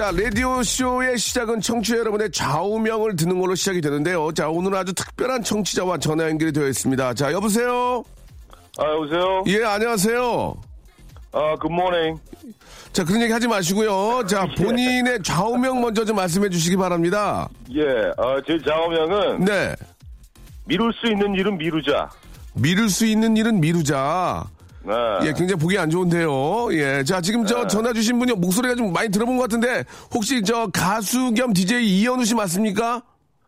자, 라디오쇼의 시작은 청취자 여러분의 좌우명을 듣는 걸로 시작이 되는데요. 자, 오늘 아주 특별한 청취자와 전화 연결이 되어 있습니다. 자, 여보세요? 아, 여보세요? 예, 안녕하세요. 아, 굿모닝. 자, 그런 얘기 하지 마시고요. 자, 본인의 좌우명 먼저 좀 말씀해 주시기 바랍니다. 예, 아, 제 좌우명은 네. 미룰 수 있는 일은 미루자. 미룰 수 있는 일은 미루자. 네. 예, 굉장히 보기 안 좋은데요. 예. 자, 지금 저 전화 주신 분이 목소리가 좀 많이 들어본 것 같은데, 혹시 저 가수 겸 DJ 이현우 씨 맞습니까?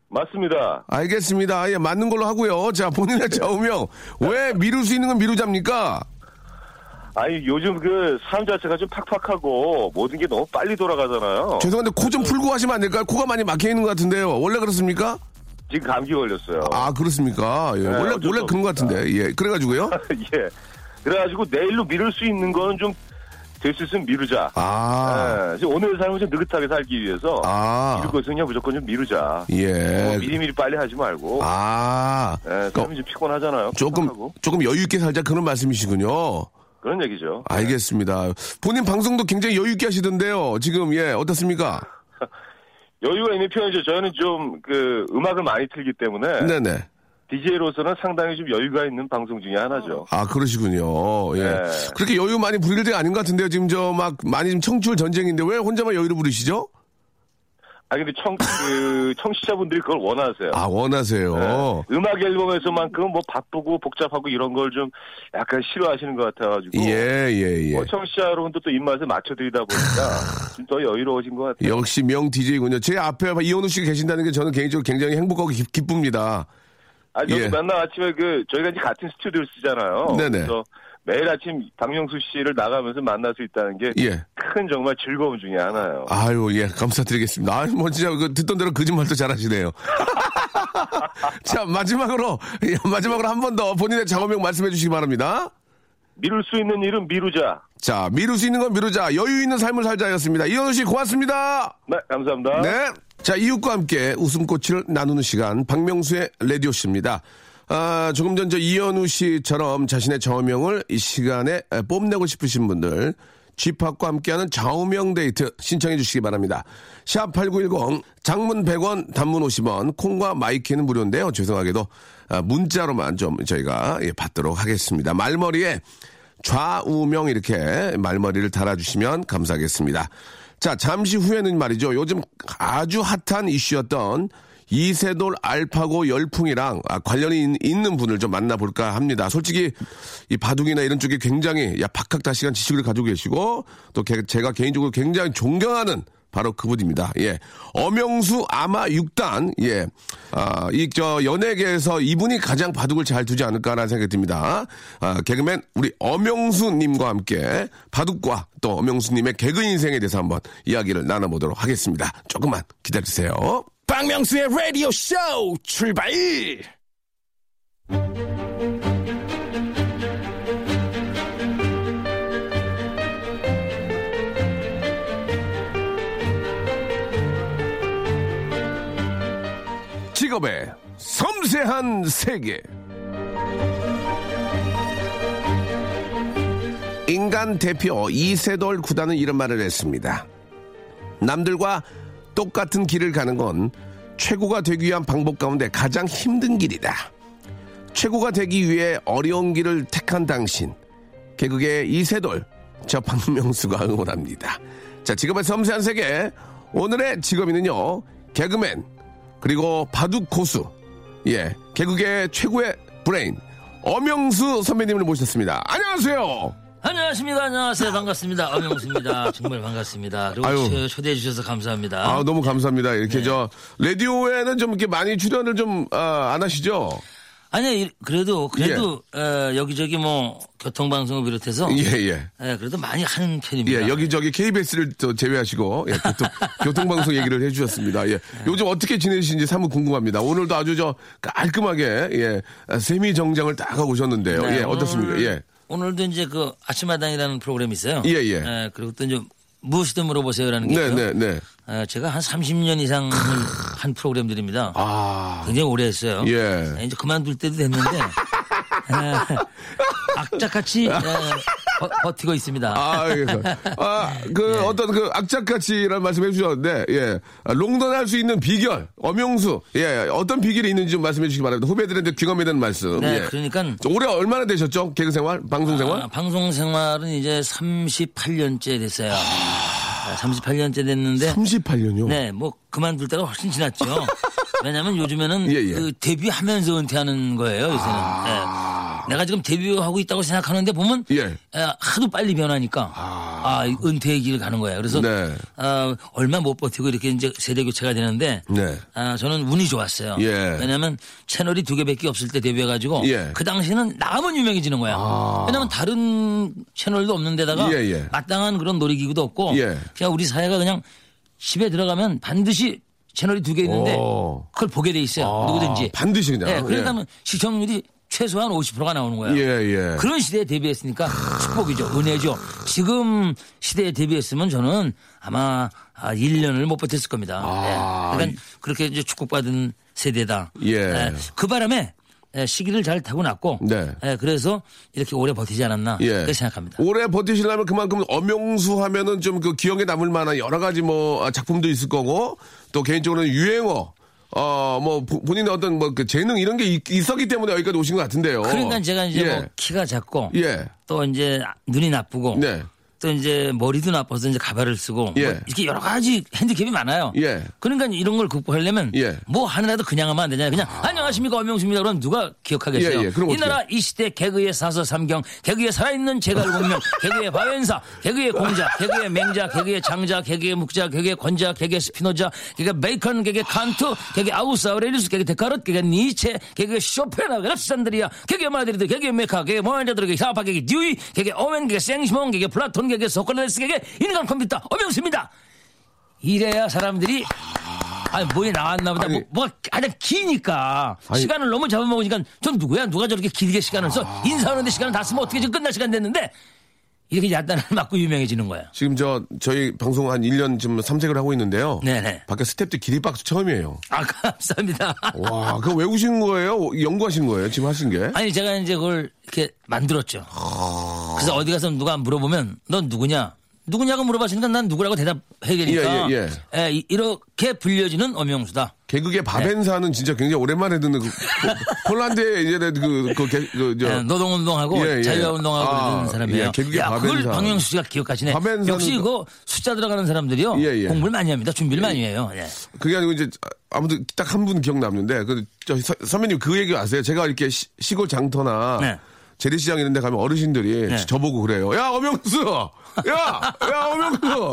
맞습니다. 알겠습니다. 예, 맞는 걸로 하고요. 자, 본인의 좌우명. 왜 미룰 수 있는 건 미루자입니까? 아니, 요즘 그 삶 자체가 좀 팍팍하고 모든 게 너무 빨리 돌아가잖아요. 죄송한데 코 좀 풀고 하시면 안 될까요? 코가 많이 막혀 있는 것 같은데요. 원래 그렇습니까? 지금 감기 걸렸어요. 아, 그렇습니까? 예, 원래, 어쩔 원래 수 그런 것 같은데. 예, 그래가지고요. 예. 그래가지고 내일로 미룰 수 있는 거는 좀 될 수 있으면 미루자. 아, 예. 지금 오늘의 삶을 좀 느긋하게 살기 위해서 아. 미룰 것은 그냥 무조건 좀 미루자. 예. 뭐 미리미리 빨리 하지 말고. 아, 예, 삶이 좀 피곤하잖아요. 조금, 팍팍하고. 조금 여유있게 살자 그런 말씀이시군요. 그런 얘기죠. 알겠습니다. 본인 방송도 굉장히 여유있게 하시던데요. 지금, 예, 어떻습니까? 여유가 있는 편이죠. 저는 좀 그 음악을 많이 틀기 때문에 네네. DJ로서는 상당히 좀 여유가 있는 방송 중에 하나죠. 아, 그러시군요. 예. 네. 그렇게 여유 많이 부릴 때가 아닌 것 같은데요. 지금 저 막 많이 좀 청출 전쟁인데 왜 혼자만 여유를 부리시죠? 아 근데 청 그 청취자분들이 그걸 원하세요. 아, 원하세요. 네. 음악 앨범에서만큼 뭐 바쁘고 복잡하고 이런 걸 좀 약간 싫어하시는 것 같아가지고 예, 예, 예. 뭐 청취자 여러분도 또 입맛에 맞춰드리다 보니까 좀 더 여유로워진 것 같아요. 역시 명 DJ군요. 제 앞에 이현우 씨가 계신다는 게 저는 개인적으로 굉장히 행복하고 기, 기쁩니다. 아 저도 예. 맨날 아침에 그 저희가 이제 같은 스튜디오를 쓰잖아요. 네네. 그래서 매일 아침 박명수 씨를 나가면서 만날 수 있다는 게큰 예. 정말 즐거움 중에 하나예요. 아유, 예, 감사드리겠습니다. 아, 뭐, 진짜, 그, 듣던 대로 거짓말도 잘하시네요. 자, 마지막으로, 예, 마지막으로 한 번 더 본인의 작업명 말씀해 주시기 바랍니다. 미룰 수 있는 일은 미루자. 자, 미룰 수 있는 건 미루자. 여유 있는 삶을 살자였습니다. 이현우 씨, 고맙습니다. 네, 감사합니다. 네. 자, 이웃과 함께 웃음꽃을 나누는 시간, 박명수의 라디오쇼입니다. 아, 조금 전 저 이현우 씨처럼 자신의 좌우명을 이 시간에 에, 뽐내고 싶으신 분들, 쥐팍과 함께하는 좌우명 데이트 신청해 주시기 바랍니다. 샵 8910, 장문 100원, 단문 50원, 콩과 myK는 무료인데요. 죄송하게도 아, 문자로만 좀 저희가 예, 받도록 하겠습니다. 말머리에 좌우명 이렇게 말머리를 달아주시면 감사하겠습니다. 자, 잠시 후에는 말이죠. 요즘 아주 핫한 이슈였던 이세돌 알파고 열풍이랑 아, 관련이 있- 있는 분을 좀 만나볼까 합니다. 솔직히 이 바둑이나 이런 쪽에 굉장히 야, 박학다시간 지식을 가지고 계시고 또 개- 제가 개인적으로 굉장히 존경하는 바로 그분입니다. 예. 엄영수 아마 6단. 예. 아, 이, 저, 연예계에서 이분이 가장 바둑을 잘 두지 않을까라는 생각이 듭니다. 아, 개그맨 우리 엄영수님과 함께 바둑과 또 엄영수님의 개그 인생에 대해서 한번 이야기를 나눠보도록 하겠습니다. 조금만 기다리세요. 박명수의 라디오 쇼 출발! 직업의 섬세한 세계. 인간 대표 이세돌 구단은 이런 말을 했습니다. 남들과 똑같은 길을 가는 건 최고가 되기 위한 방법 가운데 가장 힘든 길이다. 최고가 되기 위해 어려운 길을 택한 당신. 개그계 이세돌, 저 박명수가 응원합니다. 자, 직업의 섬세한 세계. 오늘의 직업인은요, 개그맨, 그리고 바둑 고수. 예, 개그계 최고의 브레인, 엄영수 선배님을 모셨습니다. 안녕하세요! 안녕하십니까. 안녕하세요. 반갑습니다. 엄영수입니다. 정말 반갑습니다. 그리고. 초- 초대해 주셔서 감사합니다. 아, 너무 감사합니다. 이렇게 네. 저, 라디오에는 좀 이렇게 많이 출연을 좀, 아, 안 하시죠? 아니, 그래도, 그래도, 어, 여기저기 뭐, 교통방송을 비롯해서. 예, 예. 예, 그래도 많이 하는 편입니다. 예, 여기저기 KBS를 또 제외하시고, 예, 교통, 교통 방송 얘기를 해주셨습니다. 예. 요즘 어떻게 지내시는지 사뭇 궁금합니다. 오늘도 아주 저 깔끔하게, 예, 세미 정장을 딱 하고 오셨는데요. 네, 예, 어떻습니까? 오늘- 예. 오늘도 이제 그 아침마당이라는 프로그램이 있어요. 예, 예. 그리고 또 이제 무엇이든 물어보세요라는 게 네, 있고요. 네, 네. 어, 제가 한 30년 이상 한 프로그램들입니다. 아, 굉장히 오래 했어요. 예. 이제 그만둘 때도 됐는데 에, 악착같이 에, 버, 버티고 있습니다. 아, 예. 아, 그 네. 어떤 그 악착같이라는 말씀 해주셨는데, 예. 아, 롱런 할 수 있는 비결, 엄영수, 예. 어떤 비결이 있는지 좀 말씀해 주시기 바랍니다. 후배들한테 귀감이 되는 말씀. 네, 예. 그러니까 저 올해 얼마나 되셨죠? 개그 생활? 방송 생활? 아, 방송 생활은 이제 38년째 됐어요. 38년째 됐는데 38년요? 네, 뭐 그만둘 때가 훨씬 지났죠. 왜냐하면 요즘에는 예, 예. 그 데뷔하면서 은퇴하는 거예요. 요새는. 예. 내가 지금 데뷔하고 있다고 생각하는데 보면 예. 에, 하도 빨리 변하니까 아, 이 은퇴의 길을 가는 거예요. 그래서 네. 어, 얼마 못 버티고 이렇게 이제 세대 교체가 되는데 네. 아, 저는 운이 좋았어요. 예. 왜냐하면 채널이 두 개밖에 없을 때 데뷔해가지고 예. 그 당시에는 나가면 유명해지는 거야. 왜냐하면 다른 채널도 없는 데다가 예, 예. 마땅한 그런 놀이기구도 없고 예. 그냥 우리 사회가 그냥 집에 들어가면 반드시 채널이 두 개 있는데 오. 그걸 보게 돼 있어요. 아, 누구든지. 반드시 그냥. 네, 그러니까 시청률이 최소한 50%가 나오는 거예요. 예, 예. 그런 시대에 데뷔했으니까 축복이죠. 은혜죠. 지금 시대에 데뷔했으면 저는 아마 아, 1년을 못 버텼을 겁니다. 아. 예. 그러니까 그렇게 이제 축복받은 세대다. 예. 그 바람에 예, 시기를 잘 타고났고 네. 예, 그래서 이렇게 오래 버티지 않았나 예. 그렇게 생각합니다. 올해 버티시려면 그만큼 엄영수 하면은 좀 그 기억에 남을 만한 여러 가지 뭐 작품도 있을 거고 또 개인적으로는 유행어 어 뭐 본인의 어떤 뭐 그 재능 이런 게 있, 있었기 때문에 여기까지 오신 것 같은데요. 그러니까 제가 이제 예. 뭐 키가 작고 예. 또 이제 눈이 나쁘고 네. 또 이제 머리도 나빠서 이제 가발을 쓰고 예. 뭐 이렇게 여러 가지 핸디캡이 많아요. 예. 그러니까 이런 걸 극복하려면 예. 뭐 하나라도 그냥 하면 안 되잖아요. 그냥 안녕하십니까 엄영수입니다. 그럼 누가 기억하겠어요? 예, 예. 이 나라 이 시대 개그의 사서 삼경, 개그의 살아있는 제갈공명, 개그의 바웬사, 개그의 공자, 개그의 맹자, 개그의 장자, 개그의 묵자, 개그의 권자, 개그의 스피노자, 개그의 베이컨, 개그의 칸트, 개그의 아우스 아우레리우스, 개그의 데카르트, 개그의 니체, 개그의 쇼펜하, 알렉산드리아, 개그의 마드리드, 개그의 메카, 개그의 모헨자드르, 개그의 사파, 개그의 듀이, 개그의 오웬, 개그의 생시몬, 개그의 플라톤, 개그의 소크라테스, 개그의 인간 컴퓨터 엄영수입니다. 이래야 사람들이 아니 뭐에 나왔나 보다. 아니. 뭐, 뭐가 가장 기니까. 아니. 시간을 너무 잡아먹으니까 전 누구야? 누가 저렇게 길게 시간을 써? 인사하는데 시간을 다 쓰면 어떻게 지금 끝날 시간 됐는데 이렇게 얕단을 맞고 유명해지는 거야 지금 저 저희 방송 한 1년 지금 삼색을 하고 있는데요. 네네 밖에 스탭들 기립박수 처음이에요. 아 감사합니다 와, 그거 외우신 거예요? 연구하신 거예요? 지금 하신 게? 아니 제가 이제 그걸 이렇게 만들었죠 그래서 어디 가서 누가 물어보면 넌 누구냐 누구냐고 물어봤으니까 난 누구라고 대답해야 되니까 예, 예, 예, 이- 이렇게 불려지는 엄영수다 개그계 바벤사는 진짜 굉장히 오랜만에 듣는 그, 폴란드에 이제 그, 그, 개- 그, 저, 예, 노동운동하고 예, 예. 자유운동하고 아, 그러는 사람이에요. 예, 개그계 야, 그걸 바벤사. 박명수 씨가 기억하시네. 바벤사는 역시 그- 그 숫자 들어가는 사람들이요. 예, 예. 공부를 많이 합니다. 준비를 많이 해요. 예. 그게 아니고 이제 아무튼 딱 한 분 기억 남는데 그저 선배님 그 얘기 아세요? 제가 이렇게 시, 시골 장터나 네. 재래시장 이런 데 가면 어르신들이 네. 저보고 그래요. 야, 엄영수! 야! 야, 엄영수!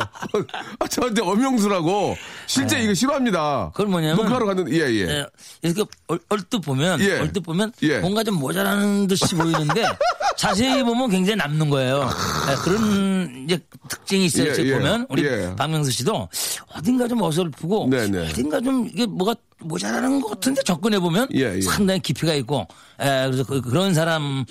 아, 저한테 엄영수라고. 실제 이거 싫어합니다. 네. 그건 뭐냐면- 녹화하러 갔는데, 예, 예. 예, 이렇게 얼, 얼뜻 보면 예. 얼뜻 보면 예. 뭔가 좀 모자라는 듯이 보이는데 자세히 보면 굉장히 남는 거예요. 예, 그런 이제 특징이 있어요. 예, 예. 보면 우리 예. 박명수 씨도 어딘가 좀 어설프고 네, 네. 어딘가 좀 이게 뭐가 모자라는 것 같은데 접근해 보면 예, 예. 상당히 깊이가 있고 예, 그래서 그, 런 사람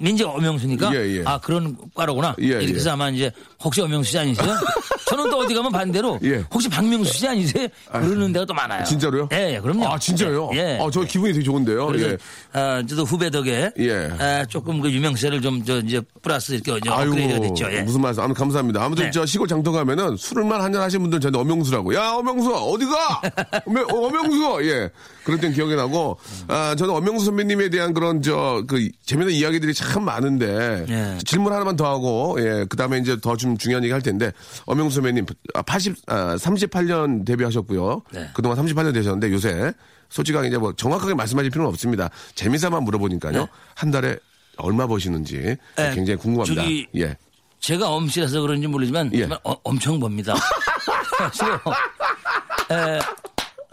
이제 엄영수니까 예, 예. 아 그런 과로구나 예, 이렇게 예. 해서 아마 이제 혹시 엄영수 씨 아니세요? 저는 또 어디 가면 반대로 예. 혹시 박명수 씨 아니세요? 그러는 데가 또 많아요. 진짜로요? 예, 예, 그럼요. 아, 진짜요? 예. 예. 아, 저 기분이 되게 좋은데요. 그래서 예. 아, 저도 후배 덕에 예. 아, 조금 그 유명세를 좀 저 이제 플러스 이렇게 업그레이드가 됐죠. 예. 무슨 말씀? 아무 감사합니다. 아무튼 네. 저 시골 장터 가면은 술을만 한잔 하신 분들 저한테 엄영수라고. 야, 엄영수 어디가? 엄영- 어, 엄영수. 예. 그럴 땐 기억이 나고 아, 저는 엄영수 선배님에 대한 그런 저 그 재미있는 이야기들이 참 많은데 예. 질문 하나만 더 하고 예. 그다음에 이제 더 좀 중요한 얘기 할 텐데 엄영수 선배님 아, 80 아, 38년 데뷔하셨고요. 네. 그동안 38년 되셨는데 요새 솔직하게 이제 뭐 정확하게 말씀하실 필요는 없습니다. 재미삼아 물어보니까요. 네. 한 달에 얼마 버시는지 예. 굉장히 궁금합니다. 저기 예. 제가 엄씨라서 그런지 모르지만 예. 엄청. 그래서 에,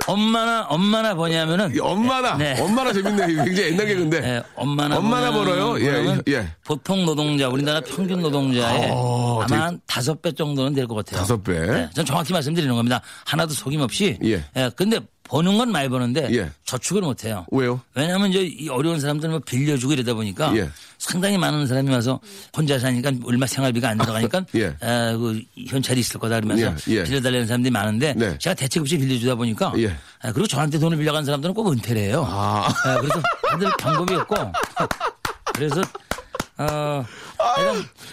엄마나 엄마나 버냐면은 이 엄마나 네. 엄마나 재밌네. 이거 굉장히 옛날 개그인데. 예, 엄마나 엄마나 벌어요? 예, 그러면 예. 보통 노동자 우리나라 평균 노동자의 어, 아마 한 다섯 배 정도는 될 것 같아요. 다섯 배? 네, 전 정확히 말씀드리는 겁니다. 하나도 속임 없이. 예. 근데 버는 건 많이 버는데 예. 저축을 못 해요. 왜요? 왜냐하면 이제 이 어려운 사람들은 뭐 빌려주고 이러다 보니까 예. 상당히 많은 사람이 와서 혼자 사니까 얼마 생활비가 안 들어가니까 예. 아, 그 현찰이 있을 거다 그러면서 예, 예. 빌려달라는 사람들이 많은데 네. 제가 대책 없이 빌려주다 보니까 예. 아, 그리고 저한테 돈을 빌려간 사람들은 꼭 은퇴를 해요. 아. 아, 그래서 다들 방법이 없고 그래서 어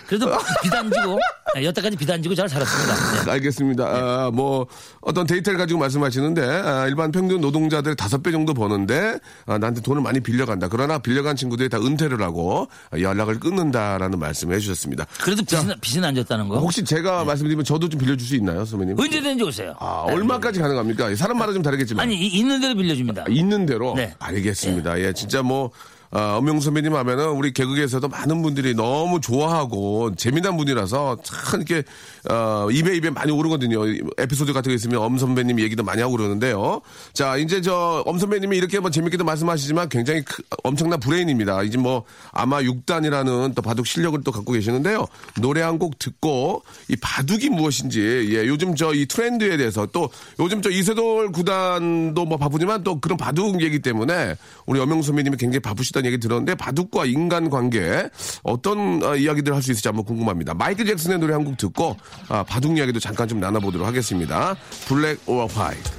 그래도 비단지고 네, 여태까지 비단지고 잘 살았습니다. 네. 알겠습니다. 아, 뭐 어떤 데이터를 가지고 말씀하시는데 아, 일반 평균 노동자들의 다섯 배 정도 버는데 아, 나한테 돈을 많이 빌려간다. 그러나 빌려간 친구들이 다 은퇴를 하고 아, 연락을 끊는다라는 말씀을 해주셨습니다. 그래도 빚은, 빚은 안 졌다는 거. 혹시 제가 말씀드리면 저도 좀 빌려줄 수 있나요, 선배님? 언제든지 오세요. 아, 네. 얼마까지 가능합니까? 사람마다 좀 다르겠지만. 아니 이- 있는 대로 빌려줍니다. 있는 대로 네. 알겠습니다. 예, 진짜 뭐 아, 엄명수 선배님 하면은 우리 개그계에서도 많은 분들이 너무 좋아하고 재미난 분이라서 참 이렇게 어, 입에 입에 많이 오르거든요. 에피소드 같은 거 있으면 엄 선배님 얘기도 많이 하고 그러는데요. 자, 이제 저 엄 선배님이 이렇게 뭐 재밌게도 말씀하시지만 굉장히 크- 엄청난 브레인입니다. 이제 뭐 아마 6단이라는 또 바둑 실력을 또 갖고 계시는데요. 노래 한 곡 듣고 이 바둑이 무엇인지 예, 요즘 저 이 트렌드에 대해서 또 요즘 저 이세돌 구단도 뭐 바쁘지만 또 그런 바둑 얘기 때문에 우리 엄영수 선배님이 굉장히 바쁘시다 는 얘기 들었는데 바둑과 인간 관계 어떤 어, 이야기들 할수 있을지 한번 궁금합니다. 마이클 잭슨의 노래 한 곡 듣고 아, 바둑 이야기도 잠깐 좀 나눠보도록 하겠습니다. 블랙 오어 화이트.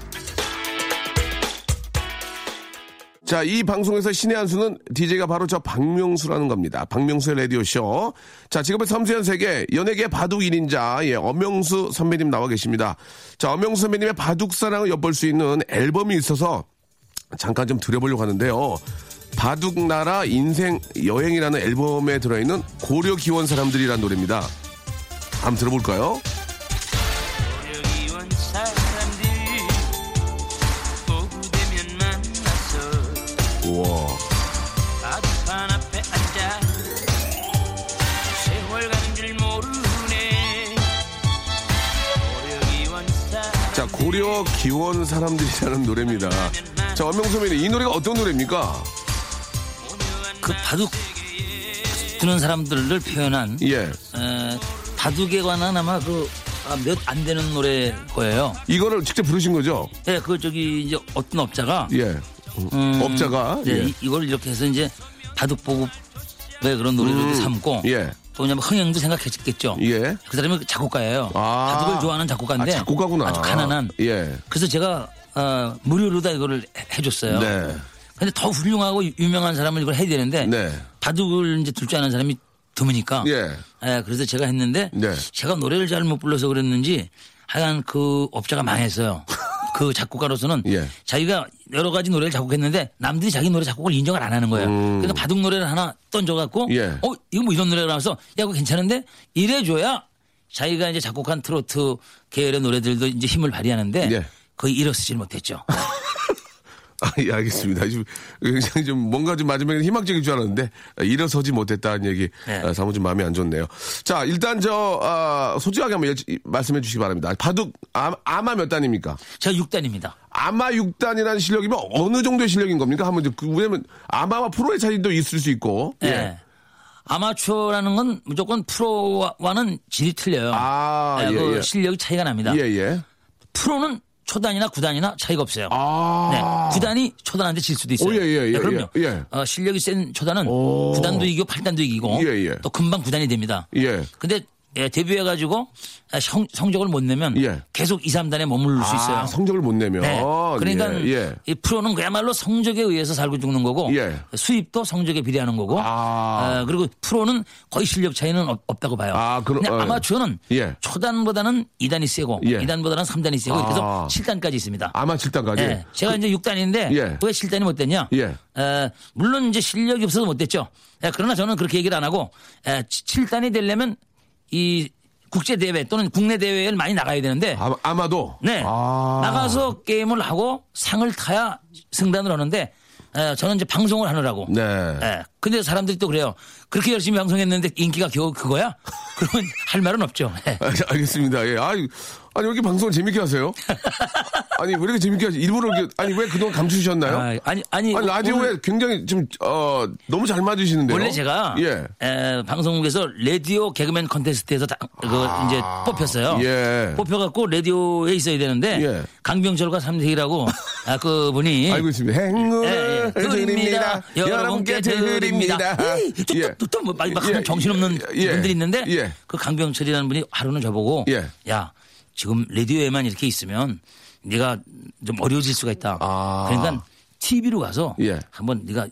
자, 이 방송에서 신의 한 수는 DJ가 바로 저 박명수라는 겁니다. 박명수의 라디오쇼. 자, 지금의 섬세한 세계, 연예계 바둑 1인자, 예, 엄명수 선배님 나와 계십니다. 자, 엄명수 선배님의 바둑 사랑을 엿볼 수 있는 앨범이 있어서 잠깐 좀 들여보려고 하는데요. 바둑나라 인생 여행이라는 앨범에 들어있는 고려 기원 사람들이라는 노래입니다. 한번 들어볼까요? 우와. 자, 고려 기원 사람들이라는 노래입니다. 자, 선배님, 이 노래가 어떤 노래입니까? 그 바둑 두는 사람들을 표현한 예. 에, 바둑에 관한 아마 그몇안 되는 노래 거예요. 이거를 직접 부르신 거죠? 예, 그 저기 이제 어떤 업자가 예. 음, 업자가 네, 예. 이- 이걸 이렇게 해서 이제 바둑 왜 그런 노래들도 음, 삼고 예. 또 그냥 흥행도 생각했겠죠. 예. 그 사람이 작곡가예요. 아. 바둑을 좋아하는 작곡가인데 아, 작곡가구나. 아주 가난한. 예. 그래서 제가 어, 무료로 다 이거를 해- 해줬어요. 네. 근데 더 훌륭하고 유- 유명한 사람은 이걸 해야 되는데 네. 바둑을 이제 둘 줄 아는 사람이 드무니까 예. 예, 그래서 제가 했는데 네. 제가 노래를 잘 못 불러서 그랬는지 하여간 그 업자가 망했어요. 그 작곡가로서는 예. 자기가 여러 가지 노래를 작곡했는데 남들이 자기 노래 작곡을 인정을 안 하는 거예요. 그러니까 바둑 노래를 하나 던져갖고 음. 예. 어 이거 뭐 이런 노래가 나와서 야 그거 괜찮은데 이래줘야 자기가 이제 작곡한 트로트 계열의 노래들도 이제 힘을 발휘하는데 예. 거의 일어서질 못했죠. 아, 예, 알겠습니다. 지금 굉장히 좀 뭔가 좀 마지막에 희망적인 줄 알았는데 아, 일어서지 못했다는 얘기 네. 아, 사뭇 좀 마음이 안 좋네요. 자, 일단 저 아, 솔직하게 한번 여- 말씀해 주시기 바랍니다. 바둑 아, 아마 몇 단입니까? 제가 6단입니다. 아마 6단이라는 실력이면 어느 정도의 실력인 겁니까? 한번 좀 그, 왜냐면 아마와 프로의 차이도 있을 수 있고. 예. 예. 아마추어라는 건 무조건 프로와는 질이 틀려요. 아, 예, 예, 그 예. 실력이 차이가 납니다. 예, 예. 프로는 초단이나 구단이나 차이가 없어요. 아. 네, 구단이 초단한테 질 수도 있어요. 오, 예, 예, 예, 네, 그럼요. 예, 예. 어, 실력이 센 초단은 오. 구단도 이기고 팔단도 이기고 예, 예. 또 금방 구단이 됩니다. 예. 근데 예, 데뷔해가지고 아, 성, 성적을 못 내면 예. 계속 2, 3단에 머무를 수 있어요. 아, 성적을 못 내면. 네. 그러니까 예, 예. 이 프로는 그야말로 성적에 의해서 살고 죽는 거고 예. 수입도 성적에 비례하는 거고 아. 어, 그리고 프로는 거의 실력 차이는 없, 다고 봐요. 아, 그럼, 근데 어. 아마추어는 예. 초단보다는 2단이 세고 예. 2단보다는 3단이 세고 이렇게 해서 아. 7단까지 있습니다. 아마 7단까지. 예. 제가 이제 6단인데 예. 왜 7단이 못 됐냐? 예. 어, 물론 이제 실력이 없어서 못 됐죠. 예, 그러나 저는 그렇게 얘기를 안 하고 예, 7단이 되려면 이 국제 대회 또는 국내 대회를 많이 나가야 되는데 아마, 아마도. 네. 아. 나가서 게임을 하고 상을 타야 승단을 하는데 에, 저는 이제 방송을 하느라고. 네. 예. 근데 사람들이 또 그래요. 그렇게 열심히 방송했는데 인기가 겨우 그거야? 그러면 할 말은 없죠. 예. 아, 알겠습니다. 예. 아니, 아니, 왜 이렇게 방송을 재밌게 하세요? 아니, 왜 이렇게 재밌게 하세요? 일부러 이렇게, 아니, 왜 그동안 감추셨나요? 아, 아니, 아니. 아니, 라디오에 오늘 굉장히 좀, 어, 너무 잘 맞으시는데요. 원래 제가 예. 에, 방송국에서 라디오 개그맨 컨테스트에서 다, 그 이제 뽑혔어요. 아, 예. 뽑혀갖고 라디오에 있어야 되는데 예. 강병철과 삼세희라고 아, 그 분이 알고 있습니다. 행운을 예, 예. 드립니다. 여러분께 드립니다. 예. 또또뭐 막, 막 예. 정신없는 예. 분들이 있는데 예. 그 강병철이라는 분이 하루는 저보고 예. 야 지금 라디오에만 이렇게 있으면 네가 좀 어려워질 수가 있다. 아. 그러니까 TV로 가서 예. 한번 네가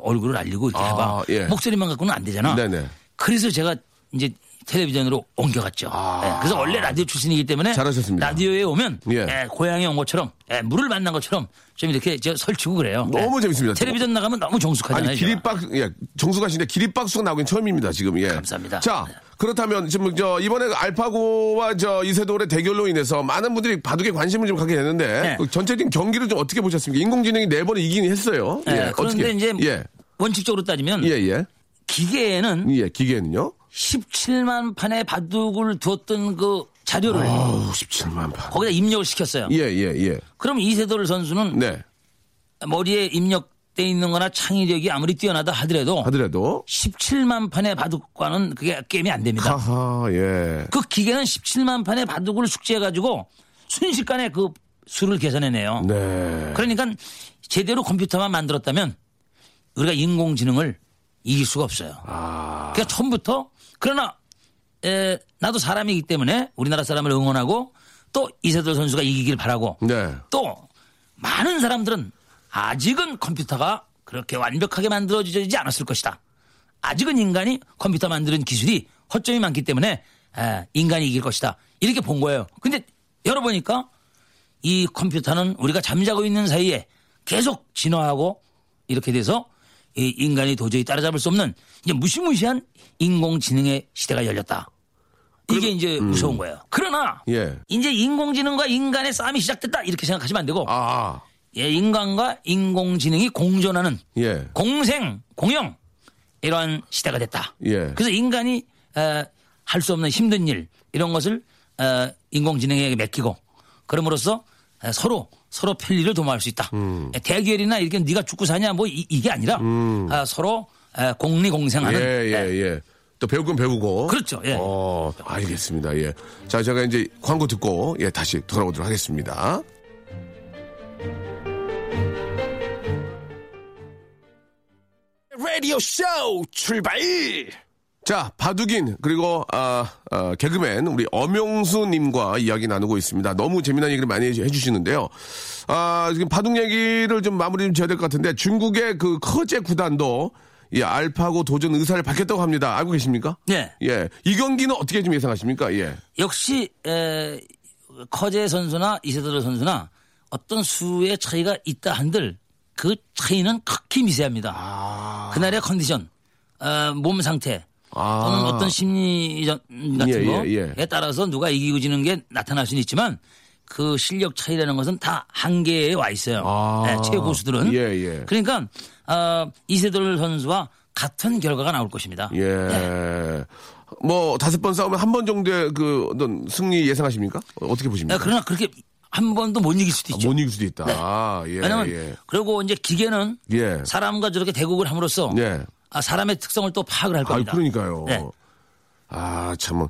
얼굴을 알리고 이렇게 아, 해봐. 예. 목소리만 갖고는 안 되잖아. 네네. 그래서 제가 이제 텔레비전으로 옮겨갔죠. 예, 그래서 원래 라디오 출신이기 때문에 아. 잘하셨습니다. 라디오에 오면 예. 예, 고향에 온 것처럼 예, 물을 만난 것처럼 좀 이렇게 저 설치고 그래요. 너무 예. 재밌습니다. 텔레비전 나가면 너무 정숙하잖아요. 아니, 제가. 기립박수, 예, 정수가신데 기립박수가 나오긴 처음입니다, 지금, 예. 감사합니다. 자, 네. 그렇다면 지금 저 이번에 알파고와 저 이세돌의 대결로 인해서 많은 분들이 바둑에 관심을 좀 갖게 되는데 네. 그 전체적인 경기를 좀 어떻게 보셨습니까? 인공지능이 네 번을 이기긴 했어요. 예, 예, 그런데 어떻게? 이제 예, 원칙적으로 따지면 예, 예. 기계에는 예, 기계는요? 17만 판의 바둑을 두었던 그 자료를 어우, 17만 판. 거기다 입력을 시켰어요. 예, 예, 예. 그럼 이세돌 선수는 네. 머리에 입력돼 있는 거나 창의력이 아무리 뛰어나다 하더라도 하더라도. 17만 판의 바둑과는 그게 게임이 안 됩니다. 하하, 예. 그 기계는 17만 판의 바둑을 숙지해가지고 순식간에 그 수를 계산해내요. 네. 그러니까 제대로 컴퓨터만 만들었다면 우리가 인공지능을 이길 수가 없어요. 아. 그러니까 처음부터 그러나 에, 나도 사람이기 때문에 우리나라 사람을 응원하고 또 이세돌 선수가 이기길 바라고 네. 또 많은 사람들은 아직은 컴퓨터가 그렇게 완벽하게 만들어지지 않았을 것이다. 아직은 인간이 컴퓨터 만드는 기술이 허점이 많기 때문에 에, 인간이 이길 것이다. 이렇게 본 거예요. 근데 열어보니까 이 컴퓨터는 우리가 잠자고 있는 사이에 계속 진화하고 이렇게 돼서 이 인간이 도저히 따라잡을 수 없는 이제 무시무시한 인공지능의 시대가 열렸다. 이게 이제 무서운 거예요. 그러나 예. 이제 인공지능과 인간의 싸움이 시작됐다 이렇게 생각하시면 안 되고 아, 예, 인간과 인공지능이 공존하는 예. 공생 공영 이러한 시대가 됐다. 예. 그래서 인간이 할 수 없는 힘든 일 이런 것을 어, 인공지능에게 맡기고 그럼으로써 에, 서로 서로 편리를 도모할 수 있다. 음. 에, 대결이나 이렇게 네가 죽고 사냐 뭐 이, 게 아니라 아, 서로 에, 공리공생하는 음. 예, 예, 예. 또 배울 건 배우고. 그렇죠. 예. 어, 알겠습니다. 예. 자, 제가 이제 광고 듣고, 예, 다시 돌아오도록 하겠습니다. 라디오 쇼 출발! 자, 바둑인, 그리고, 아, 아, 개그맨, 우리 엄영수님과 이야기 나누고 있습니다. 너무 재미난 얘기를 많이 해주- 해주시는데요. 아, 지금 바둑 얘기를 좀 마무리 좀 지어야 될 것 같은데, 중국의 그 커제 구단도, 이 알파고 도전 의사를 밝혔다고 합니다. 알고 계십니까? 네. 예. 이 경기는 어떻게 좀 예상하십니까? 예. 역시 에, 커제 선수나 이세돌 선수나 어떤 수의 차이가 있다 한들 그 차이는 극히 미세합니다. 그날의 컨디션, 어, 몸 상태 아. 또는 어떤 심리 전- 같은 예, 거에 예, 예. 따라서 누가 이기고 지는 게 나타날 수는 있지만 그 실력 차이라는 것은 다 한계에 와 있어요. 아. 네, 최고수들은. 예, 예. 그러니까 어, 이세돌 선수와 같은 결과가 나올 것입니다. 예. 네. 뭐, 다섯 번 싸우면 한 번 정도의 그 어떤 승리 예상하십니까? 어, 어떻게 보십니까? 아, 그러나 그렇게 한 번도 못 이길 수도 아, 있죠. 못 이길 수도 있다. 네. 아, 예, 왜냐면 예. 그리고 이제 기계는 예. 사람과 저렇게 대국을 함으로써 예. 아, 사람의 특성을 또 파악을 할 아, 겁니다. 그러니까요. 네. 아, 참.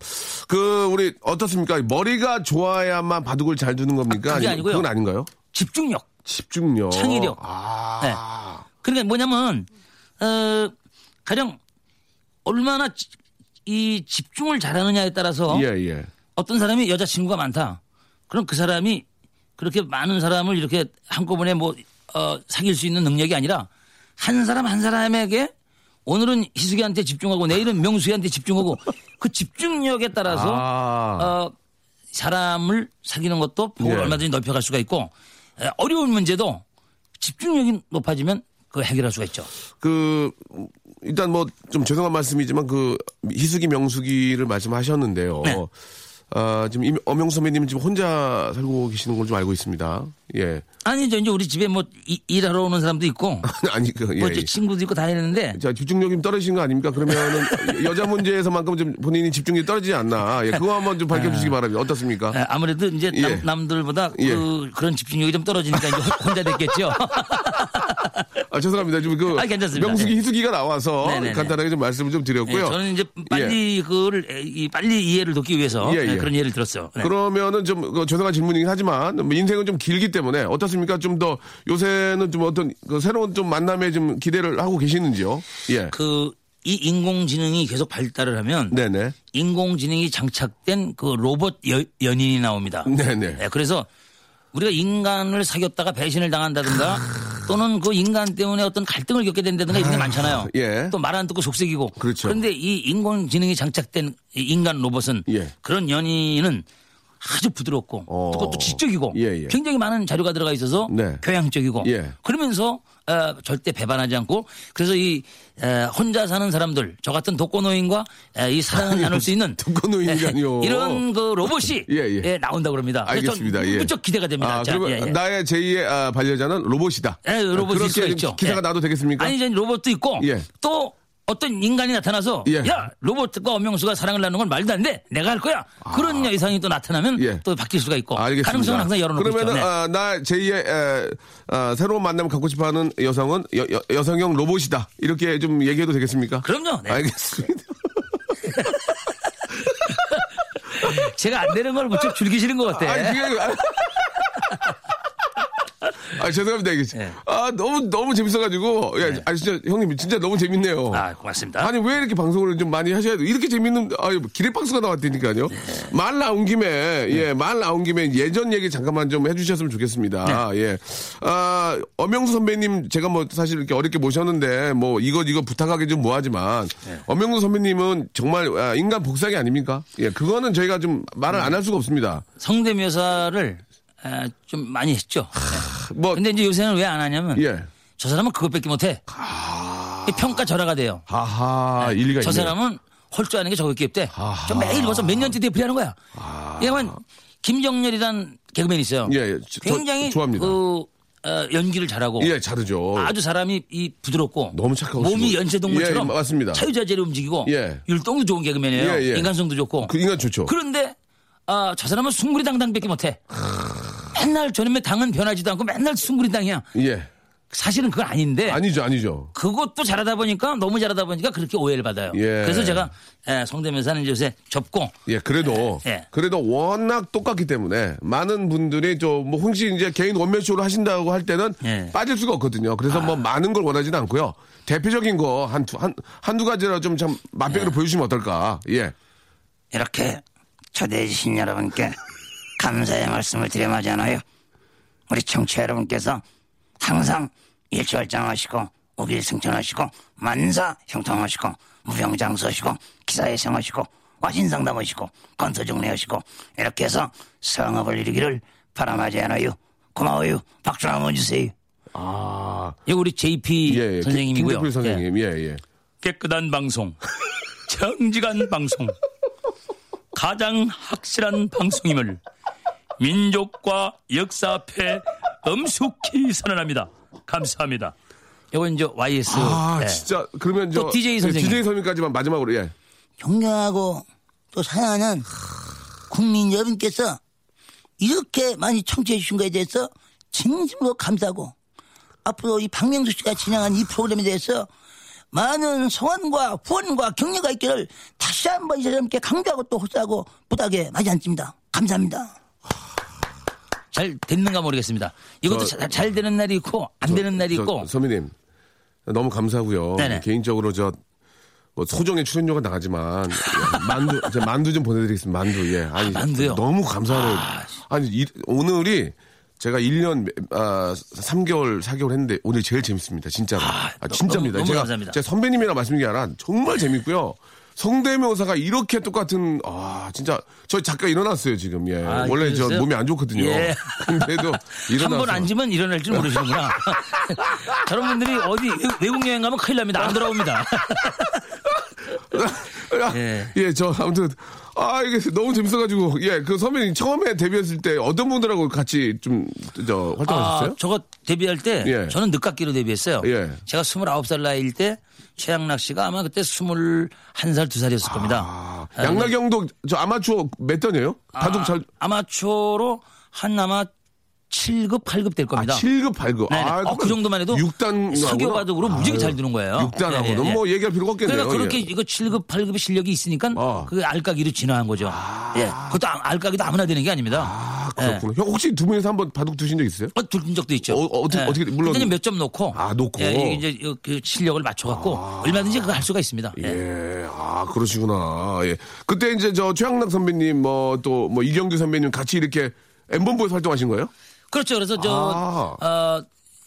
그, 우리, 어떻습니까? 머리가 좋아야만 바둑을 잘 두는 겁니까? 아, 그게 아니고요. 그건 아닌가요? 집중력. 집중력. 창의력. 아. 네. 그러니까 뭐냐면 어 가령 얼마나 지- 이 집중을 잘하느냐에 따라서 예, 예. 어떤 사람이 여자친구가 많다. 그럼 그 사람이 그렇게 많은 사람을 이렇게 한꺼번에 뭐, 어, 사귈 수 있는 능력이 아니라 한 사람 한 사람에게 오늘은 희숙이한테 집중하고 내일은 명수이한테 집중하고 그 집중력에 따라서 아. 어, 사람을 사귀는 것도 폭을 예. 얼마든지 넓혀갈 수가 있고 에, 어려운 문제도 집중력이 높아지면 그걸 해결할 수가 있죠. 그 일단 뭐 좀 죄송한 말씀이지만 그 희숙이 명숙이를 말씀하셨는데요. 네. 아, 지금 임- 엄영수 선배님 지금 혼자 살고 계시는 걸 좀 알고 있습니다. 예. 아니죠. 이제 우리 집에 뭐 이- 일하러 오는 사람도 있고 아니 그 예. 뭐 이제 친구도 있고 다 있는데 자, 집중력이 좀 떨어지신 거 아닙니까? 그러면은 여자 문제에서만큼 좀 본인이 집중력이 떨어지지 않나. 예, 그거 한번 좀 밝혀주시기 바랍니다. 어떻습니까? 에, 아무래도 이제 예. 남, 들보다 예. 그, 그런 집중력이 좀 떨어지니까 이제 혼- 혼자 됐겠죠. 아, 죄송합니다. 지금 그 아, 괜찮습니다. 명숙이 네. 희숙이가 나와서 네네네. 간단하게 좀 말씀을 좀 예, 드렸고요. 저는 이제 빨리 그거를 에, 이 빨리 이해를 돕기 위해서 예, 예. 에, 그런 예를 들었어요. 네. 그러면은 좀 그, 죄송한 질문이긴 하지만 뭐 인생은 좀 길기 때문에 어떻습니까? 좀 더 요새는 좀 어떤 그 새로운 좀 만남에 좀 기대를 하고 계시는지요? 예. 그, 이 인공지능이 계속 발달을 하면 네네. 인공지능이 장착된 그 로봇 여- 연인이 나옵니다. 네네. 예, 그래서 우리가 인간을 사귀었다가 배신을 당한다든가 또는 그 인간 때문에 어떤 갈등을 겪게 된다든가 이런 게 많잖아요. 예. 또 말 안 듣고 속색이고. 그렇죠. 런데 이 인공지능이 장착된 이 인간 로봇은 예. 그런 연인은 아주 부드럽고 어. 또 그것도 지적이고 예, 예. 굉장히 많은 자료가 들어가 있어서 네. 교양적이고 예. 그러면서 어, 절대 배반하지 않고 그래서 이 에, 혼자 사는 사람들 저 같은 독거노인과 에, 이 사랑을 나눌 수 있는 독거노인이라니요. 에, 이런 그 로봇이 예, 예. 예, 나온다 고 그럽니다. 알겠습니다. 전 예. 무척 기대가 됩니다. 아, 자, 그러면 예, 예. 나의 제2의 아, 반려자는 로봇이다. 예, 그렇게 수가 좀 있죠. 기사가 예. 나도 되겠습니까? 아니 이제 로봇도 있고 예. 또 어떤 인간이 나타나서 예. 야 로봇과 엄명수가 사랑을 나누는 건 말도 안 돼. 내가 할 거야. 그런 예상이 또 나타나면 아. 예. 또 바뀔 수가 있고 알겠습니다. 가능성은 항상 열어놓고 그러면은. 네. 아, 나 제2의 에, 아, 새로운 만남을 갖고 싶어하는 여성은 여, 여, 여성형 로봇이다. 이렇게 좀 얘기해도 되겠습니까? 그럼요. 네. 알겠습니다. 제가 안 되는 걸 무척 즐기시는 것 같아. 아니, 그게 아, 죄송합니다. 이게. 예. 아, 너무, 너무 재밌어가지고. 야, 아, 진짜, 형님, 진짜 너무 재밌네요. 아, 고맙습니다. 아니, 왜 이렇게 방송을 좀 많이 하셔야 돼? 이렇게 재밌는, 아유, 기립박수가 나왔다니까요. 네. 말 나온 김에, 예, 말 나온 김에 예전 얘기 잠깐만 좀 해주셨으면 좋겠습니다. 네. 예. 아, 엄영수 선배님, 제가 뭐 사실 이렇게 어렵게 모셨는데, 뭐, 이거, 이거 부탁하기 좀 뭐하지만, 네. 엄영수 선배님은 정말 아, 인간 복사기 아닙니까? 예, 그거는 저희가 좀 말을 안 할 수가 없습니다. 성대묘사를 아, 좀 많이 했죠. 뭐, 근데 이제 요새는 왜 안 하냐면 예. 저 사람은 그것밖에 못해. 평가 절하가 돼요. 하하, 일리가 아, 저 있네요. 사람은 아는 게 저거밖에 없대. 좀 매일 벌써 몇 년째 되풀이하는 거야. 왜냐면 김정렬이란 개그맨 있어요. 예, 예. 저- 굉장히 좋아합니다. 그 어, 연기를 잘하고 예, 잘하죠. 아주 사람이 이 부드럽고 너무 착하고 몸이. 연쇄동물처럼 예, 맞습니다. 자유자재로 움직이고 예. 율동도 좋은 개그맨이에요. 예, 예. 인간성도 좋고. 그 인간 좋죠. 그런데 아, 저 사람은 숭구리당당밖에 못해. 맨날 저놈의 당은 변하지도 않고 맨날 숭구리 당이야. 예. 사실은 그건 아닌데 아니죠, 아니죠. 그것도 잘하다 보니까 너무 잘하다 보니까 그렇게 오해를 받아요. 예. 그래서 제가 예, 성대묘사는 요새 접고 예, 그래도, 예. 그래도 워낙 똑같기 때문에 많은 분들이 저뭐 혹시 이제 개인 원맨 쇼를 하신다고 할 때는 예. 빠질 수가 없거든요. 그래서 뭐 많은 걸 원하지는 않고요. 대표적인 거 한, 두- 한, 한두 가지라도 좀참 맛배기로 보여주시면 어떨까. 예. 이렇게 초대해 주신 여러분께 감사의 말씀을 드려마잖아요. 우리 청취자 여러분께서 항상 일취월장하시고 우길승천하시고 만사 형통하시고 무병장수하시고 기사회생하시고 와신상담하시고 건서정리하시고 이렇게 해서 성업을 이루기를 바람하잖아요. 고마워요. 박수 한번 주세요. 아, 이거 우리 JP 예, 예. 선생님이고요. 김대필 예. 선생님, 예, 예. 깨끗한 방송, 정직한 방송, 가장 확실한 방송임을 민족과 역사 앞에 엄숙히 선언합니다. 감사합니다. 이건 이제 YS. 아, 예. 진짜, 그러면 저. 또 DJ 선생님. DJ 선생님까지만 마지막으로, 예. 존경하고 또 사랑하는 국민 여러분께서 이렇게 많이 청취해 주신 것에 대해서 진심으로 감사하고 앞으로 이 박명수 씨가 진행한 이 프로그램에 대해서 많은 성원과 후원과 격려가 있기를 다시 한번 이 여러분께 강조하고 또 호소하고 부탁에 마지 않습니다. 감사합니다. 잘 됐는가 모르겠습니다. 이것도 저- 자- 잘 되는 날이 있고 안 되는 날이 저, 있고 선배님 너무 감사하고요. 네네. 개인적으로 저 뭐 소정의 출연료가 나가지만 예, 만두 만두 좀 보내드리겠습니다. 만두 예. 아니 만두요? 너무 감사하네요. 아니 이- 오늘이 제가 1년 아, 3개월 4개월 했는데 오늘 제일 재밌습니다. 진짜로. 아, 진짜입니다. 너무 제가 감사합니다. 제 선배님이라 말씀드린 게 아니라 정말 재밌고요. 성대명사가 이렇게 똑같은 아 진짜 저희 작가 일어났어요 지금 예 아, 원래 저 그러셨어요? 몸이 안 좋거든요 예. 근데도 한 일어나서 번 앉으면 일어날 줄 모르시는구나. 저런 분들이 어디 외국 여행 가면 큰일 납니다. 안 돌아옵니다. 예. 예, 저 아무튼 아 이게 너무 재밌어가지고 예 그 선배님 처음에 데뷔했을 때 어떤 분들하고 같이 좀 저 활동하셨어요? 아, 저거 데뷔할 때 예. 저는 늦깎이로 데뷔했어요. 예. 제가 29살 나이일 때 최양락 씨가 아마 그때 21살, 2살이었을 겁니다. 아, 양락 형도 저 아마추어 몇 단이에요? 바둑 잘 아마추어로 한 아마 7급, 8급 될 아, 겁니다. 7급 8급. 네네. 어, 그 정도만 해도 6단 사교 바둑으로 무지하게 잘 드는 거예요. 6단하고는 예, 예, 예. 뭐 얘기할 필요가 없겠네요. 그러니까 그렇게 예. 이거 7급, 8급의 실력이 있으니까 어. 그 알까기로 진화한 거죠. 예. 그것도 아- 알까기도 아무나 되는 게 아닙니다. 아, 그렇구나. 형 혹시 두 분이서 한번 바둑 두신 적 있어요? 어, 들은 적도 있죠. 어, 어떻게- 어떻게- 물론- 그때는 몇 점 놓고. 아, 놓고. 아. 예, 이제 그 실력을 맞춰 갖고 얼마든지 그거 할 수가 있습니다. 예. 예, 아, 그러시구나. 예. 그때 이제 저 최양락 선배님, 뭐또뭐 이경규 선배님 같이 이렇게 엠본부에서 활동하신 거예요? 그렇죠. 그래서 저, 아. 어,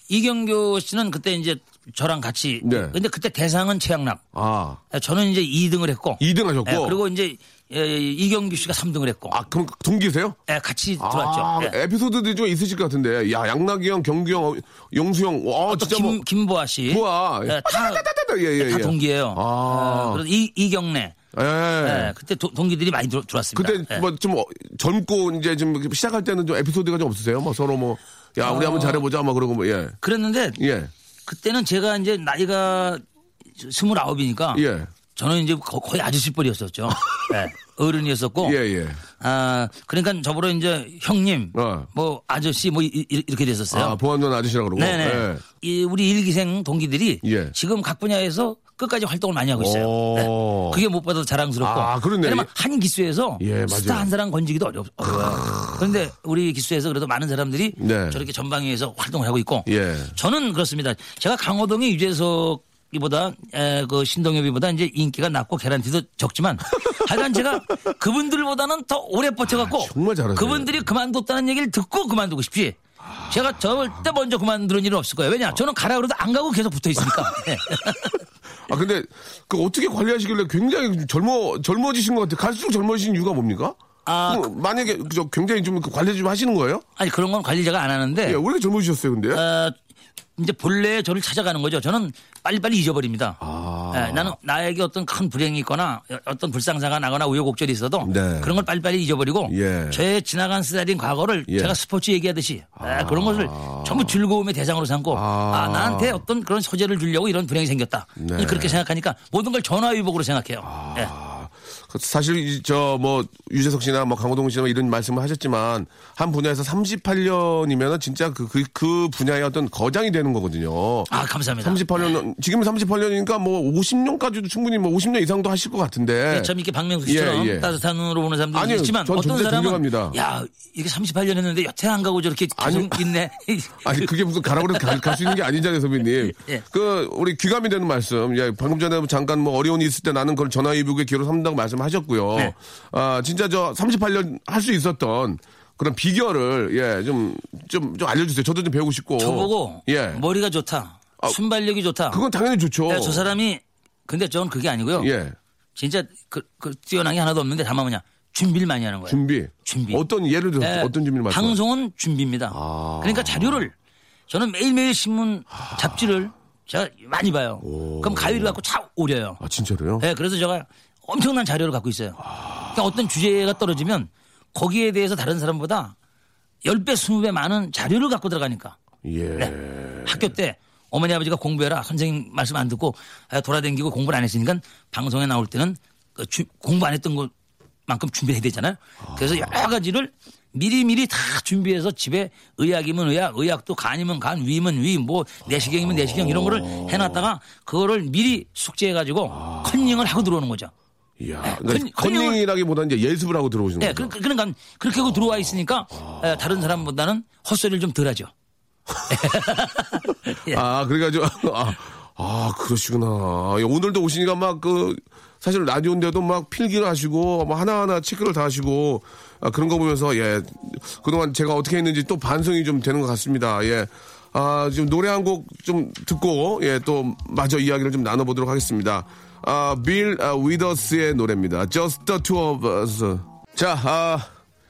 이경규 씨는 그때 이제 저랑 같이. 네. 근데 그때 대상은 최양락. 아, 저는 이제 2등을 했고. 2등 하셨고. 예, 그리고 이제 예, 이경규 씨가 3등을 했고. 아, 그럼 동기세요? 예, 같이 들어왔죠. 아, 예. 에피소드들이 좀 있으실 것 같은데. 야, 양락이 형, 경규 형, 어, 용수 형, 와, 또 진짜 김, 뭐. 김보아 씨. 보아. 예, 다, 예, 예, 다 예. 동기예요. 아. 어, 그래서 이, 이경래. 예. 예, 그때 도- 동기들이 많이 들어, 들어왔습니다. 그때 예. 뭐좀 젊고 이제 좀 시작할 때는 좀 에피소드가 좀 없으세요? 뭐 서로 뭐, 야, 우리 한번 잘해보자, 뭐 그러고 뭐, 예. 그랬는데 예. 그때는 제가 이제 나이가 스물아홉이니까 예. 저는 이제 거- 거의 아저씨 뻘이었었죠. 예, 어른이었었고. 예, 예. 아, 그러니까 저보러 이제 형님, 어. 뭐 아저씨 뭐 이, 이- 이렇게 됐었어요. 아, 보안원 아저씨라고 그러고. 네네. 예. 이 우리 일기생 동기들이 예. 지금 각 분야에서 끝까지 활동을 많이 하고 있어요. 오. 네. 그게 무엇보다도 자랑스럽고. 아. 왜냐면 한 기수에서 예. 스타 한 사람 건지기도 어려, 어려워요. 그런데 우리 기수에서 그래도 많은 사람들이 네. 저렇게 전방위에서 활동을 하고 있고. 예. 저는 그렇습니다. 제가 강호동의 유재석 이보다 에, 그 신동엽이보다 이제 인기가 낮고 개란티도 적지만 하여간 제가 그분들보다는 더 오래 버텨갖고 아, 정말 잘하세요. 그분들이 그만뒀다는 얘기를 듣고 그만두고 싶지 제가 절대 먼저 그만두는 일은 없을 거예요 왜냐 저는 가라 그래도 안 가고 계속 붙어 있으니까 예. 아, 근데 그 어떻게 관리하시길래 굉장히 젊어, 젊어지신 것 같아요. 갈수록 젊어지신 이유가 뭡니까? 아, 그 만약에 저 굉장히 좀 관리 좀 하시는 거예요? 아니 그런 건 관리 제가 안 하는데 예, 왜 이렇게 젊어지셨어요, 근데? 어, 이제 본래 저를 찾아가는 거죠. 저는 빨리빨리 잊어버립니다. 아. 예, 나는 나에게 어떤 큰 불행이 있거나 어떤 불상사가 나거나 우여곡절이 있어도 네. 그런 걸 빨리빨리 잊어버리고 예. 저의 지나간 스타일인 과거를 예. 제가 스포츠 얘기하듯이 예, 그런 것을 전부 즐거움의 대상으로 삼고 아. 아, 나한테 어떤 그런 소재를 주려고 이런 불행이 생겼다. 네. 그렇게 생각하니까 모든 걸 전화위복으로 생각해요. 예. 그 사실 저 뭐 유재석 씨나 뭐 강호동 씨나 이런 말씀을 하셨지만 한 분야에서 38년이면은 진짜 그, 그, 그 분야의 어떤 거장이 되는 거거든요. 아 감사합니다. 38년, 지금 38년이니까 뭐 50년까지도 충분히 뭐 50년 이상도 하실 것 같은데. 참 이렇게 박명수 씨처럼 예, 예. 따뜻한 눈으로 보는 사람도 아니요, 있지만 전 어떤 사람은 존경합니다. 야 이게 38년 했는데 여태 안 가고 저렇게 계속 아니, 있네. 아니 그게 무슨 가라고 해서 갈수 있는 게 아니잖아요 선배님. 예. 그 우리 귀감이 되는 말씀. 예, 방금 전에 잠깐 뭐 어려움이 있을 때 나는 그걸 전화위복의 기회로 삼는다고 말씀 하셨고요. 네. 아 진짜 저 38년 할 수 있었던 그런 비결을 예 좀 좀 좀 알려주세요. 저도 좀 배우고 싶고. 저보고 예. 머리가 좋다. 순발력이 좋다. 그건 당연히 좋죠. 야, 저 사람이 근데 저는 그게 아니고요. 예 진짜 그, 그 뛰어난 게 하나도 없는데 다만 뭐냐 준비를 많이 하는 거예요. 준비. 준비. 어떤 예를 들어 예, 어떤 준비를 말씀? 방송은 준비입니다. 아. 그러니까 자료를 저는 매일매일 신문 잡지를 제가 많이 봐요. 그럼 가위를 갖고 차 오려요. 아 진짜로요? 네, 그래서 제가 엄청난 자료를 갖고 있어요. 그러니까 어떤 주제가 떨어지면 거기에 대해서 다른 사람보다 10배, 20배 많은 자료를 갖고 들어가니까. 예. 네. 학교 때 어머니 아버지가 공부해라 선생님 말씀 안 듣고 아, 돌아다니고 공부를 안 했으니까 방송에 나올 때는 그 주- 공부 안 했던 것만큼 준비를 해야 되잖아요. 그래서 여러 가지를 미리미리 다 준비해서 집에 의학이면 의학, 의학도 간이면 간, 위면 위, 뭐 내시경이면 내시경 이런 거를 해놨다가 그거를 미리 숙제해가지고 컨닝을 하고 들어오는 거죠. 이야. 네, 그러니까 컨- 컨닝을- 컨닝이라기보다 이제 예습을 하고 들어오시는 네, 거죠. 그, 그러니까 그렇게 하고 들어와 있으니까 에, 다른 사람보다는 헛소리를 좀 덜 하죠. 예. 아, 그래가지고, 아, 아, 그러시구나. 예, 오늘도 오시니까 막 그, 사실 라디오인데도 막 필기를 하시고, 뭐 하나하나 체크를 다 하시고, 아, 그런 거 보면서, 예, 그동안 제가 어떻게 했는지 또 반성이 좀 되는 것 같습니다. 예. 아, 지금 노래 한 곡 좀 듣고, 예, 또 마저 이야기를 좀 나눠보도록 하겠습니다. 아, 빌 아, 위더스의 노래입니다. Just the two of us. 자, 아,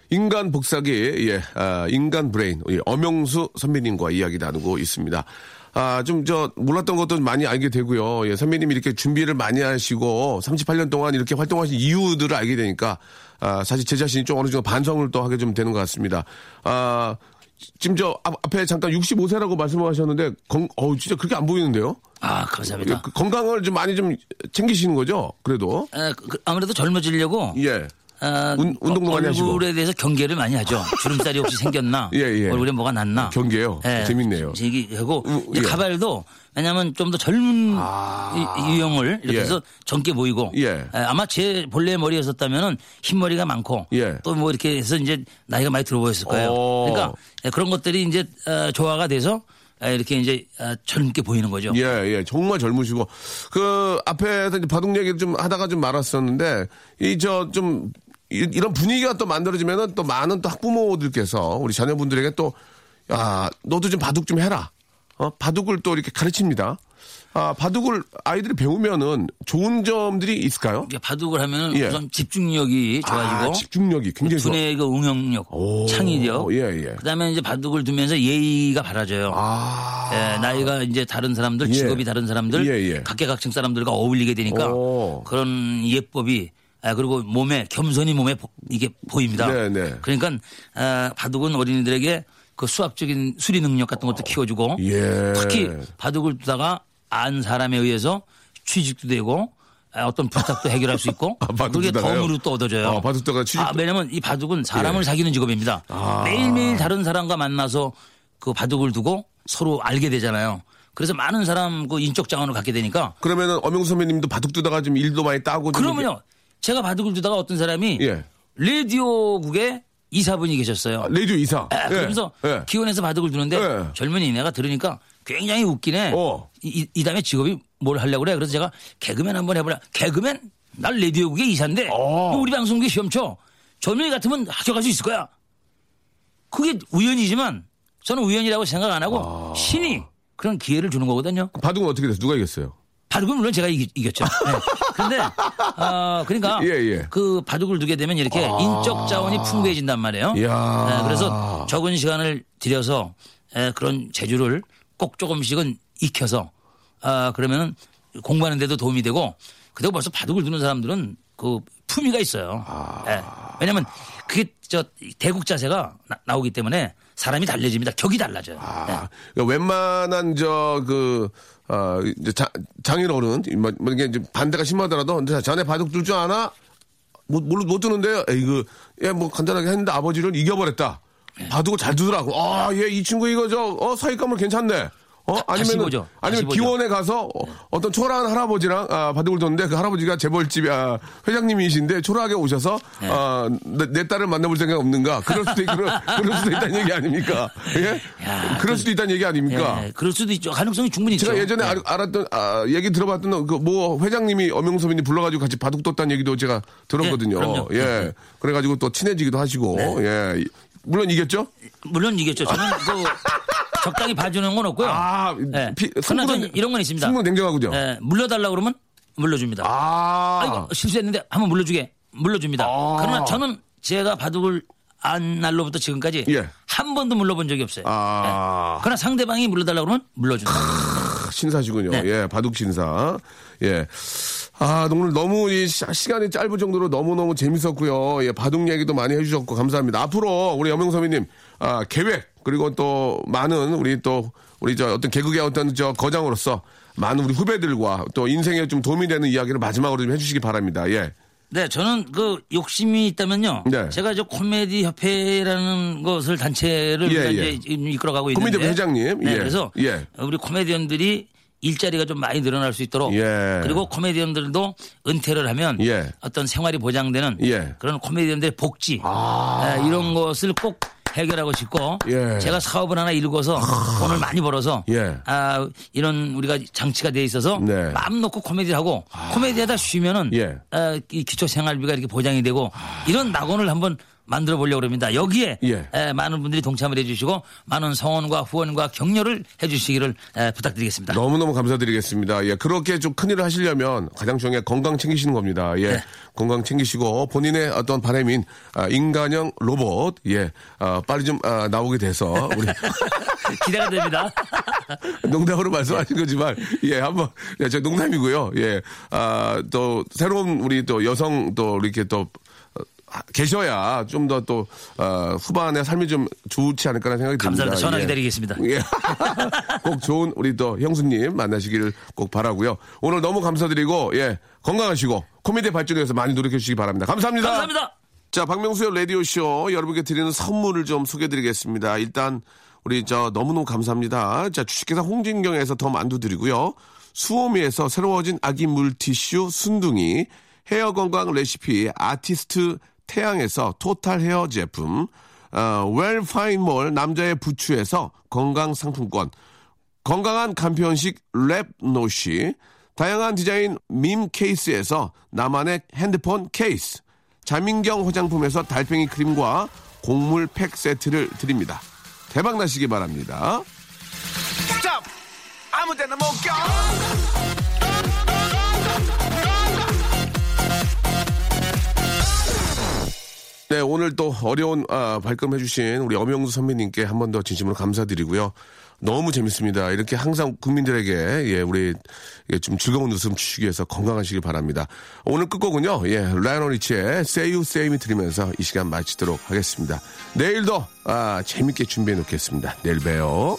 인간 복사기, 예, 아, 인간 브레인, 예, 엄영수 선배님과 이야기 나누고 있습니다. 아, 좀, 저, 몰랐던 것도 많이 알게 되고요. 예, 선배님이 이렇게 준비를 많이 하시고, 38년 동안 이렇게 활동하신 이유들을 알게 되니까, 아, 사실 제 자신이 좀 어느 정도 반성을 또 하게 좀 되는 것 같습니다. 아, 지금 저, 앞- 앞에 잠깐 65세라고 말씀하셨는데, 건, 어우, 진짜 그렇게 안 보이는데요? 아, 예, 감사합니다. 그 건강을 좀 많이 좀 챙기시는 거죠? 그래도? 에, 그- 아무래도 젊어지려고 예. 아, 운- 운동도 많이 하시고. 얼굴에 대해서 경계를 많이 하죠. 주름살이 혹시 생겼나? 예, 예. 얼굴에 뭐가 났나? 경계요? 재밌네요. 얘기하고 우- 이제 예. 아. 가발도 왜냐하면 좀 더 젊은 이- 유형을 이렇게 예. 해서 젊게 보이고 예. 에, 아마 제 본래 머리였었다면은 흰머리가 많고 예. 또뭐 이렇게 해서 이제 나이가 많이 들어 보였을 거예요. 오. 그러니까 예, 그런 것들이 이제 어, 조화가 돼서 에, 이렇게 이제 어, 젊게 보이는 거죠. 예, 예, 정말 젊으시고 그 앞에서 이제 바둑 얘기를 좀 하다가 좀 말았었는데 이 저 좀 이런 분위기가 또 만들어지면은 또 많은 또 학부모들께서 우리 자녀분들에게 또 아, 너도 좀 바둑 좀 해라. 어, 바둑을 또 이렇게 가르칩니다. 아, 바둑을 아이들이 배우면은 좋은 점들이 있을까요? 바둑을 하면 예. 우선 집중력이 좋아지고 아, 집중력이 굉장히 좋아. 두뇌의 그 응용력, 창의력. 예, 예. 그다음에 이제 바둑을 두면서 예의가 바라져요. 아. 예, 나이가 이제 다른 사람들, 예. 직업이 다른 사람들, 예, 예. 각계각층 사람들과 어울리게 되니까 오. 그런 예법이 아, 그리고 몸에 겸손히 몸에 보- 이게 보입니다. 네, 네. 그러니까 아, 바둑은 어린이들에게 그 수학적인 수리 능력 같은 것도 키워주고 예. 특히 바둑을 두다가 안 사람에 의해서 취직도 되고 아, 어떤 부탁도 해결할 수 있고 아, 그게? 덤으로 또 얻어져요. 아, 바둑 두다가 취직- 아, 왜냐면 이 바둑은 사람을 예. 사귀는 직업입니다. 아. 매일매일 다른 사람과 만나서 그 바둑을 두고 서로 알게 되잖아요. 그래서 많은 사람 그 인적 자원을 갖게 되니까 그러면은 엄영수 선배님도 바둑 두다가 좀 일도 많이 따고 좀 그러면요. 제가 바둑을 두다가 어떤 사람이 예. 라디오국에 이사분이 계셨어요. 아, 라디오 이사. 아, 예. 그러면서 예. 기원에서 바둑을 두는데 예. 젊은이네가 들으니까 굉장히 웃기네. 어. 이, 이- 이 다음에 직업이 뭘 하려고 그래. 그래서 제가 개그맨 한번 해보라. 개그맨? 날 라디오국의 이사인데 어. 우리 방송국에 시험 쳐. 젊은이 같으면 합격할 수 있을 거야. 그게 우연이지만 저는 우연이라고 생각 안 하고 아. 신이 그런 기회를 주는 거거든요. 바둑은 어떻게 됐어요? 누가 이겼어요? 바둑은 물론 제가 이기, 이겼죠. 네. 근데 어, 그러니까 예, 예. 그 바둑을 두게 되면 이렇게 아. 인적 자원이 풍부해진단 말이에요. 네, 그래서 적은 시간을 들여서 에, 그런 재주를 꼭 조금씩은 익혀서 아 그러면은 공부하는데도 도움이 되고 그리고 벌써 바둑을 두는 사람들은 그 품위가 있어요. 아. 예. 왜냐면 그게 저 대국 자세가 나, 오기 때문에 사람이 달라집니다. 격이 달라져요. 예. 아, 그러니까 웬만한 저그 어, 이제 자, 장인 어른 뭐, 뭐 이게 이제 반대가 심하더라도 자네 바둑 둘 줄 아나? 못, 못, 못 두는데요. 에이, 그, 예, 뭐 간단하게 했는데 아버지를 이겨버렸다. 네. 바둑을 잘 두더라고. 아, 얘 이 친구 이거 저, 어, 사익감을 괜찮네. 어, 아니면 아니면. 기원에 가서 어, 떤 초라한 할아버지랑 아, 바둑을 뒀는데 그 할아버지가 재벌집 아, 회장님이신데 초라하게 오셔서 네. 아, 내, 내 딸을 만나볼 생각 없는가? 그럴 수도 있, 그럴, 그럴 수도 있다는 얘기 아닙니까? 예? 야, 그럴 수도 있다는 얘기 아닙니까? 예, 그럴 수도 있죠. 가능성이 충분히 있죠. 제가 예전에 예. 알, 알았던 아, 얘기 들어봤던 그 뭐 회장님이 선배님 불러가지고 같이 바둑 뒀다는 얘기도 제가 들었거든요. 네. 예, 네. 그래가지고 또 친해지기도 하시고 예, 물론 이겼죠. 물론 이겼죠. 저는 그 적당히 봐주는 건 없고요. 아, 예. 피- 그러나 승부는- 저는 이런 건 있습니다. 승부는 냉정하군요. 예, 물러달라 그러면 물러줍니다. 아, 아, 이거 실수했는데 한번 물러주게 물러줍니다. 아. 그러나 저는 제가 바둑을 안 날로부터 지금까지 예. 한 번도 물러본 적이 없어요. 아. 예. 그러나 상대방이 물러달라 그러면 물러준다. 신사시군요. 네. 예, 바둑 신사. 예. 아, 오늘 너무 이 시- 시간이 짧을 정도로 너무너무 재밌었고요. 예, 바둑 얘기도 많이 해주셨고 감사합니다. 앞으로 우리 여명 선배님, 아, 계획, 그리고 또 많은 우리 또 우리 저 어떤 개그의 어떤 저 거장으로서 많은 우리 후배들과 또 인생에 좀 도움이 되는 이야기를 마지막으로 좀 해주시기 바랍니다. 예. 네, 저는 그 욕심이 있다면요. 네. 제가 저 코미디 협회라는 것을 단체를 예, 예. 이제 이끌어가고 있는데. 코미디 회장님. 네, 예. 그래서 예. 우리 코미디언들이 일자리가 좀 많이 늘어날 수 있도록 예. 그리고 코미디언들도 은퇴를 하면 예. 어떤 생활이 보장되는 예. 그런 코미디언들의 복지 아. 에, 이런 것을 꼭 해결하고 싶고 예. 제가 사업을 하나 일궈서 돈을 많이 벌어서 예. 아, 이런 우리가 장치가 돼 있어서 네. 마음 놓고 코미디를 하고 코미디하다 쉬면은 예. 아, 이 기초 생활비가 이렇게 보장이 되고 이런 낙원을 한번 만들어 보려고 합니다. 여기에 예. 에, 많은 분들이 동참을 해주시고 많은 성원과 후원과 격려를 해주시기를 에, 부탁드리겠습니다. 너무너무 감사드리겠습니다. 예, 그렇게 좀 큰일을 하시려면 가장 중요한 게 건강 챙기시는 겁니다. 예, 네. 건강 챙기시고 본인의 어떤 바람인 아, 인간형 로봇, 예, 아, 빨리 좀 아, 나오게 돼서 우리 기대가 됩니다. 농담으로 말씀하신 거지만 예 한번 예, 저 농담이고요 예 아 또 새로운 우리 또 여성 또 이렇게 또 어, 계셔야 좀 더또 후반에 삶이 좀 좋지 않을까라는 생각이 듭니다. 감사합니다. 전화 예. 기다리겠습니다. 예. 꼭 좋은 우리 또 형수님 만나시기를 꼭 바라고요. 오늘 너무 감사드리고 예 건강하시고 코미디 발전을 위해서 많이 노력해 주시기 바랍니다. 감사합니다. 감사합니다. 자, 박명수의 라디오 쇼 여러분께 드리는 선물을 좀 소개해 드리겠습니다. 일단, 우리 저 너무너무 감사합니다. 자, 주식회사 홍진경에서 더 만두 드리고요. 수오미에서 새로워진 아기 물티슈 순둥이, 헤어 건강 레시피 아티스트 태양에서 토탈 헤어 제품, 어, 웰파인몰 남자의 부추에서 건강 상품권, 건강한 간편식 랩노시, 다양한 디자인 밈 케이스에서 나만의 핸드폰 케이스, 자민경 화장품에서 달팽이 크림과 곡물 팩 세트를 드립니다. 대박 나시기 바랍니다. 네, 오늘 또 어려운 아, 발걸음해주신 우리 엄영수 선배님께 한 번 더 진심으로 감사드리고요. 너무 재밌습니다. 이렇게 항상 국민들에게 예, 우리 예, 좀 즐거운 웃음 주시기 위해서 건강하시길 바랍니다. 오늘 끝곡은요, 예, 라이언 리치의 Say You Say Me 들으면서 이 시간 마치도록 하겠습니다. 내일도 아, 재밌게 준비해 놓겠습니다. 내일 봬요.